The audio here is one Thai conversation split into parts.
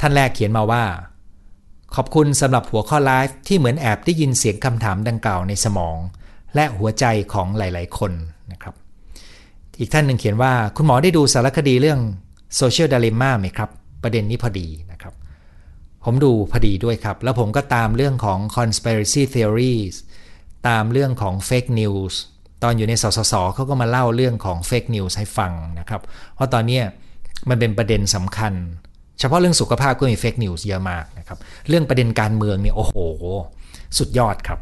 ท่านแรกเขียนมาว่า ขอบคุณสำหรับหัวข้อไลฟ์ที่เหมือนแอบได้ยินเสียงคำถามดังกล่าวในสมอง และหัวใจของหลาย ๆ คนนะครับ อีกท่านหนึ่งเขียนว่าคุณหมอได้ดูสารคดีเรื่อง Social Dilemma ไหมครับ ประเด็นนี้พอดีนะครับ ผมดูพอดีด้วยครับ แล้วผมก็ตามเรื่องของ conspiracy theories ตามเรื่องของ fake news ตอนอยู่ในสสสเขาก็มาเล่าเรื่องของ fake news ให้ฟังนะครับ เพราะตอนนี้มันเป็นประเด็นสำคัญ เฉพาะเรื่องสุขภาพก็มี fake news เยอะมากนะครับเรื่องประเด็นการเมืองเนี่ยโอ้โห สุดยอดครับ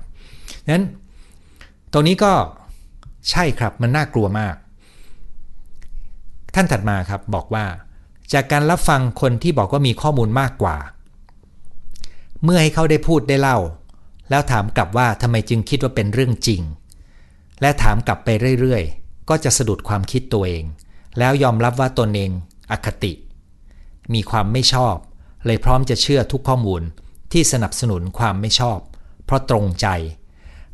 นั้นตรงนี้ก็ใช่ครับมันน่ากลัวมาก ท่านถัดมาครับบอกว่า จากการรับฟังคนที่บอกว่ามีข้อมูลมากกว่า เมื่อให้เขาได้พูดได้เล่า แล้วถามกลับว่าทำไมจึงคิดว่าเป็นเรื่องจริง และถามกลับไปเรื่อยๆ ก็จะสะดุดความคิดตัวเอง แล้วยอมรับว่าตนเองอคติ มีความไม่ชอบ เลยพร้อมจะเชื่อทุกข้อมูลที่สนับสนุนความไม่ชอบ เพราะตรงใจ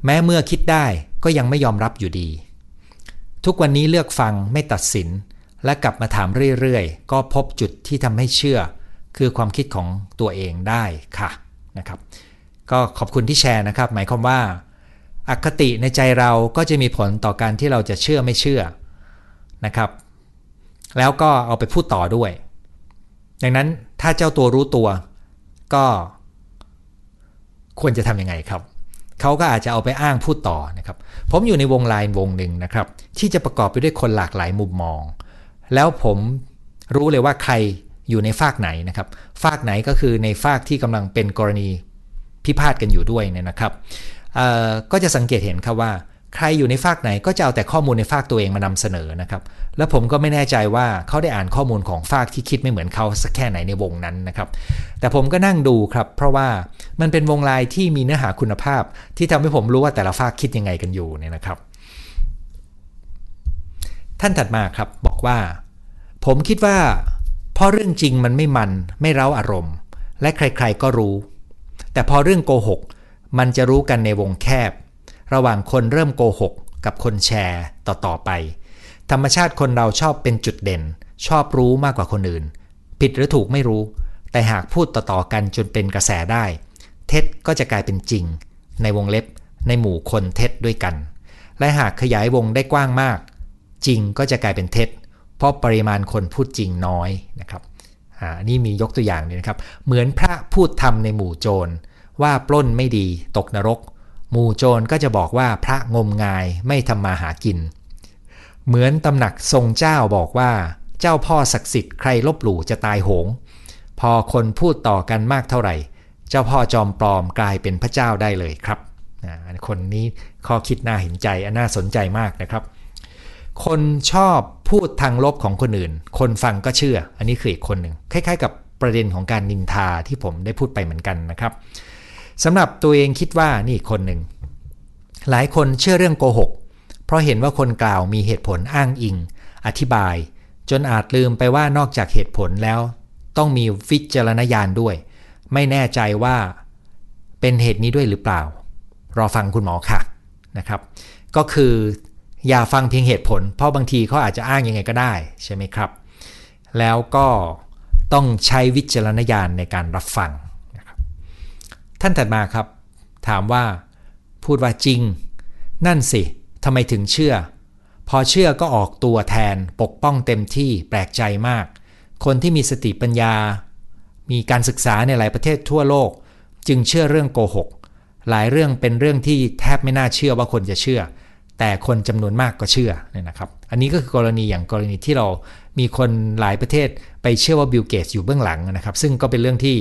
แม้เมื่อคิดได้ก็ยังไม่ยอมรับอยู่ดี ทุกวันนี้เลือกฟังไม่ตัดสิน และกลับมาถามเรื่อยๆ ก็พบจุดที่ทำให้เชื่อ คือความคิดของตัวเองได้ค่ะนะครับ ก็ขอบคุณที่แชร์นะครับ หมายความว่าอคติในใจเราก็จะมีผลต่อการที่เราจะเชื่อไม่เชื่อนะครับ แล้วก็เอาไปพูดต่อด้วย ดังนั้นถ้าเจ้าตัวรู้ตัวก็ควรจะทำยังไงครับ เขาก็อาจจะเอาไปอ้างพูดต่อนะครับ ผมอยู่ในวงไลน์วงหนึ่งนะครับ ที่จะประกอบไปด้วยคนหลากหลายมุมมอง แล้วผมรู้เลยว่าใครอยู่ในฝากไหนนะครับ ฝากไหนก็คือในฝากที่กำลังเป็นกรณีพิพาทกันอยู่ด้วยเนี่ยนะครับก็จะสังเกตเห็นครับว่า ใครอยู่ในฝากไหนก็จะเอาแต่ข้อมูลในฝากตัวเองมานำเสนอนะครับ แล้วผมก็ไม่แน่ใจว่าเขาได้อ่านข้อมูลของฝากที่คิดไม่เหมือนเขาสักแค่ไหนในวงนั้นนะครับ แต่ผมก็นั่งดูครับ เพราะว่ามันเป็นวงไลน์ที่มีเนื้อหาคุณภาพ ที่ทำให้ผมรู้ว่าแต่ละฝากคิดยังไงกันอยู่เนี่ยนะครับ ท่านถัดมาครับบอกว่า ผมคิดว่าเพราะเรื่องจริงมันไม่มันไม่เร้าอารมณ์ และใครๆก็รู้ แต่พอเรื่องโกหกมันจะรู้กันในวงแคบ ระหว่างคนเริ่มโกหก กับคนแชร์ต่อๆไป ธรรมชาติคนเราชอบเป็นจุดเด่น ชอบรู้มากกว่าคนอื่น ผิดหรือถูกไม่รู้ แต่หากพูดต่อๆกันจนเป็นกระแสได้ เท็จก็จะกลายเป็นจริง ในวงเล็บ ในหมู่คนเท็จด้วยกัน และหากขยายวงได้กว้างมาก จริงก็จะกลายเป็นเท็จ เพราะปริมาณคนพูดจริงน้อยนะครับอ่านี่มียกตัวอย่างนี่นะครับ เหมือนพระพูดธรรมในหมู่โจรว่าปล้นไม่ดีตกนรก หมู่โจรก็จะบอกว่าพระงมงายไม่ทำมาหากิน เหมือนตำหนักทรงเจ้าบอกว่า เจ้าพ่อศักดิ์สิทธิ์ใครลบหลู่จะตายโหง พอคนพูดต่อกันมากเท่าไหร่ เจ้าพ่อจอมปลอมกลายเป็นพระเจ้าได้เลยครับคนนี้ข้อคิดน่าเห็นใจน่าสนใจมากนะครับ คนชอบพูดทางลบของคนอื่น คนฟังก็เชื่อ อันนี้คืออีกคนหนึ่งคล้าย ๆ กับประเด็นของการนินทาที่ผมได้พูดไปเหมือนกันนะครับ สำหรับตัวเองคิดว่านี่คนหนึ่ง หลายคนเชื่อเรื่องโกหก เพราะเห็นว่าคนกล่าวมีเหตุผลอ้างอิง อธิบาย จนอาจลืมไปว่านอกจากเหตุผลแล้ว ต้องมีวิจารณญาณด้วย ไม่แน่ใจว่าเป็นเหตุนี้ด้วยหรือเปล่า รอฟังคุณหมอค่ะนะครับ ก็คืออย่าฟังเพียงเหตุผล เพราะบางทีเขาอาจจะอ้างยังไงก็ได้ใช่ไหมครับ แล้วก็ต้องใช้วิจารณญาณในการรับฟัง ท่านถัดมาครับ ถามว่า พูดว่าจริง นั่นสิทำไมถึงเชื่อ พอเชื่อก็ออกตัวแทนปกป้องเต็มที่แปลกใจมาก คนที่มีสติปัญญา มีการศึกษาในหลายประเทศทั่วโลก จึงเชื่อเรื่องโกหก หลายเรื่องเป็นเรื่องที่แทบไม่น่าเชื่อว่าคนจะเชื่อ แต่คนจำนวนมากก็เชื่อเนี่ยนะครับ อันนี้ก็คือกรณีอย่างกรณีที่เรามีคนหลายประเทศไปเชื่อว่าบิลเกตอยู่เบื้องหลังนะครับ ซึ่งก็เป็นเรื่องที่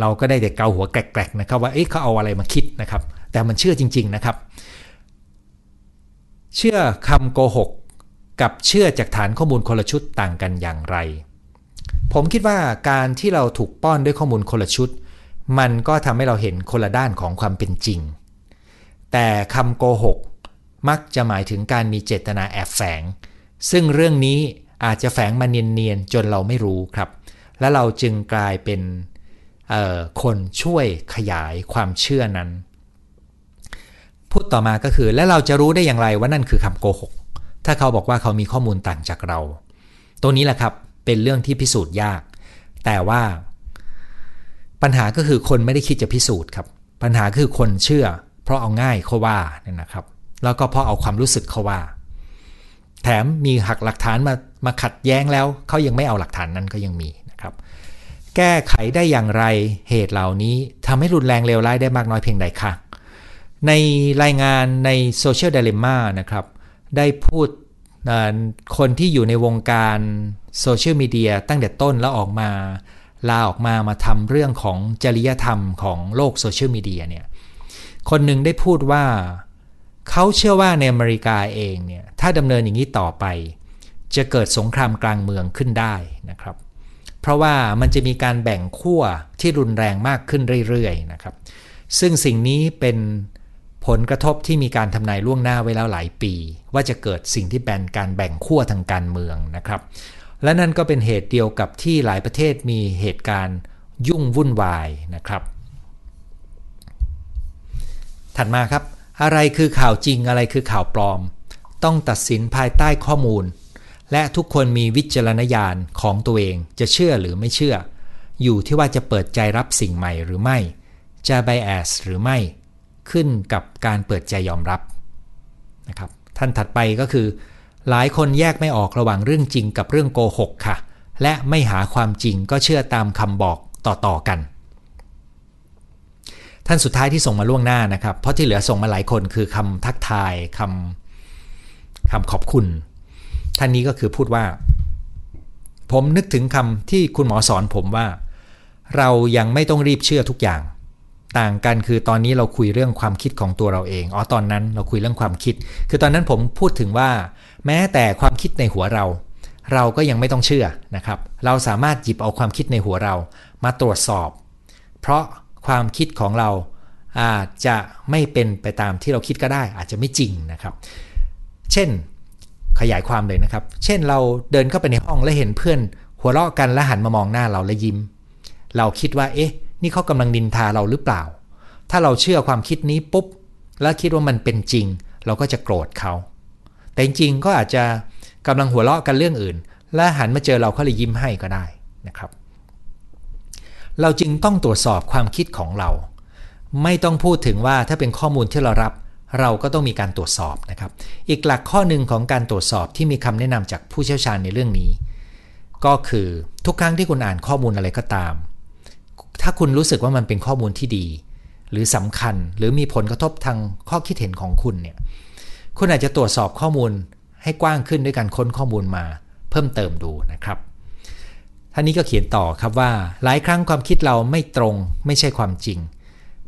เราก็ได้แต่เกาหัวแกลกๆนะครับว่าเอ๊ะเขาเอาอะไรมาคิดนะครับ แต่มันเชื่อจริง ๆนะครับ เชื่อคำโกหกกับเชื่อจากฐานข้อมูลคนละชุดต่างกันอย่างไร ผมคิดว่าการที่เราถูกป้อนด้วยข้อมูลคนละชุด มันก็ทำให้เราเห็นคนละด้านของความเป็นจริง แต่คำโกหกมักจะหมายถึงการมีเจตนาแอบแฝง ซึ่งเรื่องนี้อาจจะแฝงมาเนียนๆจนเราไม่รู้ครับ และเราจึงกลายเป็น คนช่วยขยายความเชื่อนั้น พูดต่อมาก็คือ และเราจะรู้ได้อย่างไรว่านั่นคือคำโกหก ถ้าเขาบอกว่าเขามีข้อมูลต่างจากเราตัวนี้แหละครับเป็นเรื่องที่พิสูจน์ยาก แต่ว่าปัญหาก็คือคนไม่ได้คิดจะพิสูจน์ครับ ปัญหาคือคนเชื่อ เพราะเอาง่ายเขาว่าเนี่ยนะครับ แล้วก็เพราะเอาความรู้สึกเขาว่า แถมมีหักหลักฐานมามาขัดแย้งแล้วเขายังไม่เอาหลักฐานนั้นก็ยังมี แก้ไขได้อย่างไร เหตุเหล่านี้ทำให้รุนแรงเลวร้ายได้มากน้อยเพียงใดคะในรายงานใน Social Dilemma นะครับ ได้พูดคนที่อยู่ในวงการโซเชียลมีเดียตั้งแต่ต้นแล้วออกมา ลาออกมามาทำเรื่องของจริยธรรมของโลกโซเชียลมีเดียเนี่ย คนหนึ่งได้พูดว่าเขาเชื่อว่าในอเมริกาเองเนี่ย ถ้าดำเนินอย่างนี้ต่อไป จะเกิดสงครามกลางเมืองขึ้นได้นะครับ เพราะว่ามันจะมีการแบ่งขั้วที่รุนแรงมากขึ้นเรื่อยๆนะครับ ซึ่งสิ่งนี้เป็นผลกระทบที่มีการทำนายล่วงหน้าไว้แล้วหลายปี ว่าจะเกิดสิ่งที่แบ่งการแบ่งขั้วทางการเมืองนะครับ และนั่นก็เป็นเหตุเดียวกับที่หลายประเทศมีเหตุการณ์ยุ่งวุ่นวายนะครับ ถัดมาครับ อะไรคือข่าวจริงอะไรคือข่าวปลอม ต้องตัดสินภายใต้ข้อมูล และทุกคนมีวิจารณญาณของตัวเองจะเชื่อหรือไม่เชื่อ อยู่ที่ว่าจะเปิดใจรับสิ่งใหม่หรือไม่ จะไบแอสหรือไม่ ขึ้นกับการเปิดใจยอมรับนะครับท่านถัดไปก็คือ หลายคนแยกไม่ออกระหว่างเรื่องจริงกับเรื่องโกหกค่ะ และไม่หาความจริงก็เชื่อตามคำบอกต่อๆกัน ท่านสุดท้ายที่ส่งมาล่วงหน้านะครับ เพราะที่เหลือส่งมาหลายคนคือคำทักทายคำคำขอบคุณ ท่านนี้ก็คือพูดว่า ผมนึกถึงคำที่คุณหมอสอนผมว่า เรายังไม่ต้องรีบเชื่อทุกอย่าง ต่างกันคือตอนนี้เราคุยเรื่องความคิดของตัวเราเองอ๋อตอนนั้นเราคุยเรื่องความคิด คือตอนนั้นผมพูดถึงว่า แม้แต่ความคิดในหัวเรา เราก็ยังไม่ต้องเชื่อนะครับ เราสามารถหยิบเอาความคิดในหัวเรา มาตรวจสอบ เพราะความคิดของเราอาจจะไม่เป็นไปตามที่เราคิดก็ได้ อาจจะไม่จริงนะครับ เช่น ขยายความเลยนะครับ เช่นเราเดินเข้าไปในห้องแล้วเห็นเพื่อน หัวเราะกันแล้วหันมามองหน้าเราแล้วยิ้ม เราคิดว่า เอ๊ะ นี่เขากำลังนินทาเราหรือเปล่า ถ้าเราเชื่อความคิดนี้ปุ๊บ แล้วคิดว่ามันเป็นจริง เราก็จะโกรธเขา แต่จริงๆก็อาจจะกำลังหัวเราะกันเรื่องอื่น และหันมาเจอเราเขาเลยยิ้มให้ก็ได้นะครับ เราจึงต้องตรวจสอบความคิดของเรา ไม่ต้องพูดถึงว่าถ้าเป็นข้อมูลที่เรารับ เราก็ต้องมีการตรวจสอบนะครับ อีกหลักข้อหนึ่งของการตรวจสอบที่มีคำแนะนำจากผู้เชี่ยวชาญในเรื่องนี้ ก็คือทุกครั้งที่คุณอ่านข้อมูลอะไรก็ตาม ถ้าคุณรู้สึกว่ามันเป็นข้อมูลที่ดี หรือสำคัญหรือมีผลกระทบทางข้อคิดเห็นของคุณเนี่ยคุณอาจจะตรวจสอบข้อมูลให้กว้างขึ้นด้วยการค้นข้อมูลมาเพิ่มเติมดูนะครับท่านนี้ก็เขียนต่อครับว่า หลายครั้งความคิดเราไม่ตรงไม่ใช่ความจริง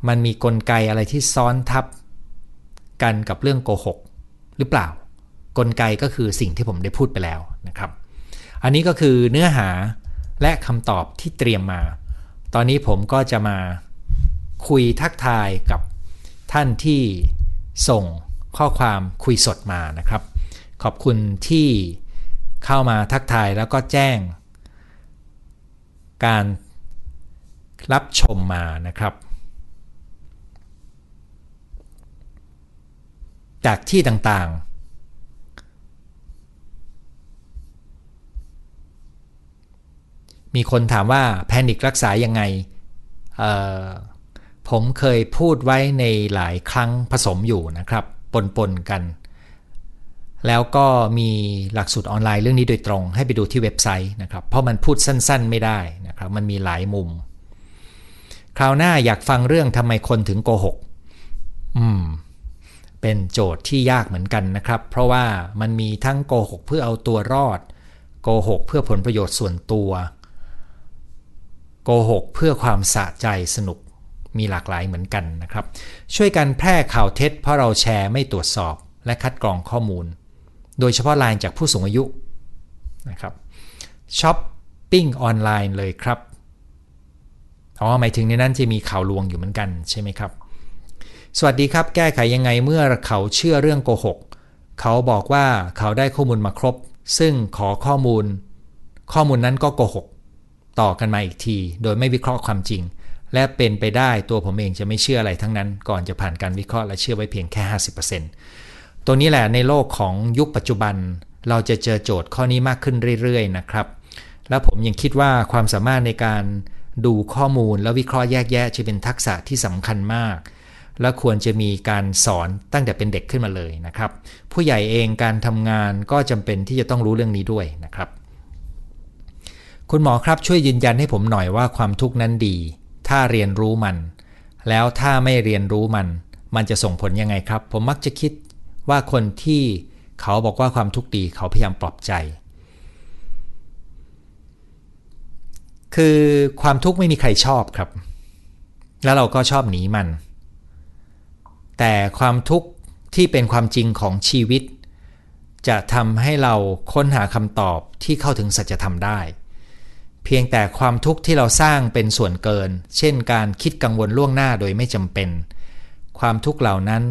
มันมีกลไกอะไรที่ซ้อนทับ กันกับเรื่องโกหกหรือเปล่า กลไกก็คือสิ่งที่ผมได้พูดไปแล้วนะครับ อันนี้ก็คือเนื้อหาและคำตอบที่เตรียมมา ตอนนี้ผมก็จะมาคุยทักทายกับท่านที่ส่งข้อความคุยสดมานะครับ ขอบคุณที่เข้ามาทักทายแล้วก็แจ้ง การรับชมมานะครับ จากที่ต่างๆ มีคนถามว่าแพนิครักษายังไง ผมเคยพูดไว้ในหลายครั้งผสมอยู่นะครับ ปนๆกัน แล้วก็มีหลักสูตรออนไลน์เรื่องนี้โดยตรงให้ไปดูที่เว็บไซต์นะครับ เพราะมันพูดสั้นๆไม่ได้นะครับ มันมีหลายมุม คราวหน้าอยากฟังเรื่องทำไมคนถึงโกหก อืม เป็นโจทย์ที่ยากเหมือนกันนะครับ เพราะว่ามันมีทั้งโกหกเพื่อเอาตัวรอด โกหกเพื่อผลประโยชน์ส่วนตัว โกหกเพื่อความสะใจสนุกมีหลากหลายเหมือนกันนะครับ ช่วยกันแพร่ข่าวเท็จ เพราะเราแชร์ไม่ตรวจสอบและคัดกรองข้อมูล โดยเฉพาะไลน์จากผู้สูงอายุนะครับช้อปปิ้งออนไลน์เลยครับอ๋อหมายถึงในนั้นจะมีข่าวลวงอยู่เหมือนกันใช่ไหมครับ สวัสดีครับ แก้ไขยังไงเมื่อเขาเชื่อเรื่องโกหก เขาบอกว่าเขาได้ข้อมูลมาครบ ซึ่งขอข้อมูล ข้อมูลนั้นก็โกหก ต่อกันมาอีกที โดยไม่วิเคราะห์ความจริง และเป็นไปได้ตัวผมเองจะไม่เชื่ออะไรทั้งนั้น ก่อนจะผ่านการวิเคราะห์และเชื่อไว้เพียงแค่ 50%ตัวนี้แหละในโลกของยุคปัจจุบัน เราจะเจอโจทย์ข้อนี้มากขึ้นเรื่อยๆ นะครับ แล้วผมยังคิดว่าความสามารถในการดูข้อมูลแล้ววิเคราะห์แยกแยะจะเป็นทักษะที่สำคัญมาก และควรจะมีการสอนตั้งแต่เป็นเด็กขึ้นมาเลยนะครับ ผู้ใหญ่เองการทำงานก็จำเป็นที่จะต้องรู้เรื่องนี้ด้วยนะครับ คุณหมอครับช่วยยืนยันให้ผมหน่อยว่าความทุกข์นั้นดี ถ้าเรียนรู้มัน แล้วถ้าไม่เรียนรู้มัน มันจะส่งผลยังไงครับ ผมมักจะคิดว่าคนที่เขาบอกว่าความทุกข์ดีเขาพยายามปลอบใจ คือความทุกข์ไม่มีใครชอบครับ แล้วเราก็ชอบหนีมัน แต่ความทุกข์ที่เป็นความจริงของชีวิต จะทำให้เราค้นหาคำตอบที่เข้าถึงสัจธรรมได้ เพียงแต่ความทุกข์ที่เราสร้างเป็นส่วนเกิน เช่นการคิดกังวลล่วงหน้าโดยไม่จำเป็น ความทุกข์เหล่านั้น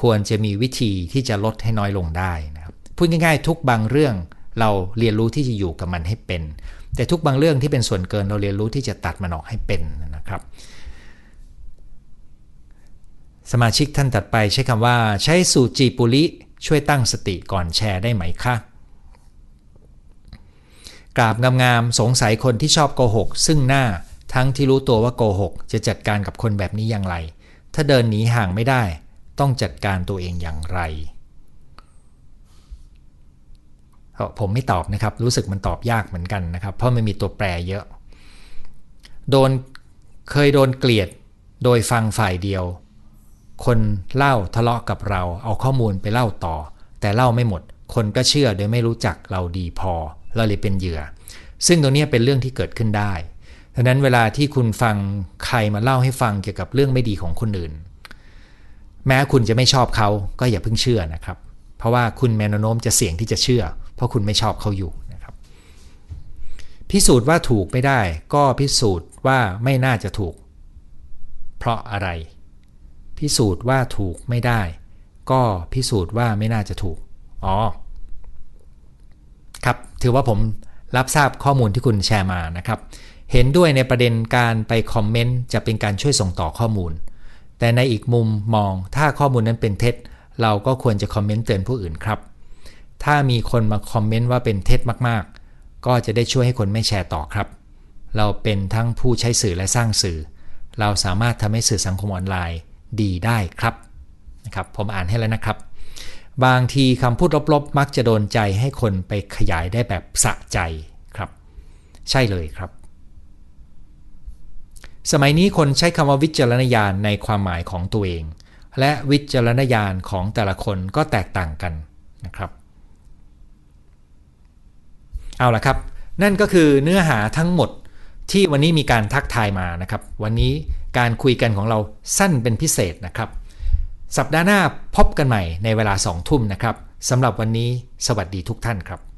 ควรจะมีวิธีที่จะลดให้น้อยลงได้นะครับพูดง่ายๆ ทุกบางเรื่องเราเรียนรู้ที่จะอยู่กับมันให้เป็น แต่ทุกบางเรื่องที่เป็นส่วนเกินเราเรียนรู้ที่จะตัดมันออกให้เป็นนะครับ สมาชิกท่านตัดไปใช้คำว่าใช้สูตรจีปุริช่วยตั้งสติก่อนแชร์ได้ไหมคะกราบงามๆสงสัยคนที่ชอบโกหก ซึ่งหน้าทั้งที่รู้ตัวว่าโกหก จะจัดการกับคนแบบนี้อย่างไร ถ้าเดินหนีห่างไม่ได้ ต้องจัดการตัวเองอย่างไร ผมไม่ตอบนะครับ รู้สึกมันตอบยากเหมือนกันนะครับ เพราะมันมีตัวแปรเยอะ โดนเคยโดนเกลียดโดยฟังฝ่ายเดียว คนเล่าทะเลาะกับเรา เอาข้อมูลไปเล่าต่อ แต่เล่าไม่หมด คนก็เชื่อโดยไม่รู้จักเราดีพอ เราเลยเป็นเหยื่อ ซึ่งตรงนี้เป็นเรื่องที่เกิดขึ้นได้ดังนั้นเวลาที่คุณฟังใครมาเล่าให้ฟังเกี่ยวกับเรื่องไม่ดีของคนอื่น แม้คุณจะไม่ชอบเขาก็อย่าเพิ่งเชื่อนะครับ เพราะว่าคุณแมนโน้มจะเสี่ยงที่จะเชื่อ เพราะคุณไม่ชอบเขาอยู่นะครับ พิสูจน์ว่าถูกไม่ได้ ก็พิสูจน์ว่าไม่น่าจะถูก เพราะอะไร พิสูจน์ว่าถูกไม่ได้ ก็พิสูจน์ว่าไม่น่าจะถูก อ๋อ ครับ ถือว่าผมรับทราบข้อมูลที่คุณแชร์มานะครับ เห็นด้วยในประเด็นการไปคอมเมนต์จะเป็นการช่วยส่งต่อข้อมูล แต่ในอีกมุมมองถ้าข้อมูลนั้นเป็นเท็จ เราก็ควรจะคอมเมนต์เตือนผู้อื่นครับ ถ้ามีคนมาคอมเมนต์ว่าเป็นเท็จมากๆ ก็จะได้ช่วยให้คนไม่แชร์ต่อครับ เราเป็นทั้งผู้ใช้สื่อและสร้างสื่อ เราสามารถทำให้สื่อสังคมออนไลน์ ดีได้ครับนะครับผมอ่านให้แล้วนะครับ บางทีคำพูดลบๆ มักจะโดนใจให้คนไปขยายได้แบบสะใจครับ ใช่เลยครับ สมัยนี้คนใช้คำว่าวิจารณญาณในความหมายของตัวเอง และวิจารณญาณของแต่ละคนก็แตกต่างกันนะครับ เอาละครับ นั่นก็คือเนื้อหาทั้งหมดที่วันนี้มีการทักทายมานะครับ วันนี้ การคุยกันของเราสั้นเป็นพิเศษนะครับ สัปดาห์หน้าพบกันใหม่ในเวลาสองทุ่มนะครับสำหรับวันนี้ สวัสดีทุกท่านครับ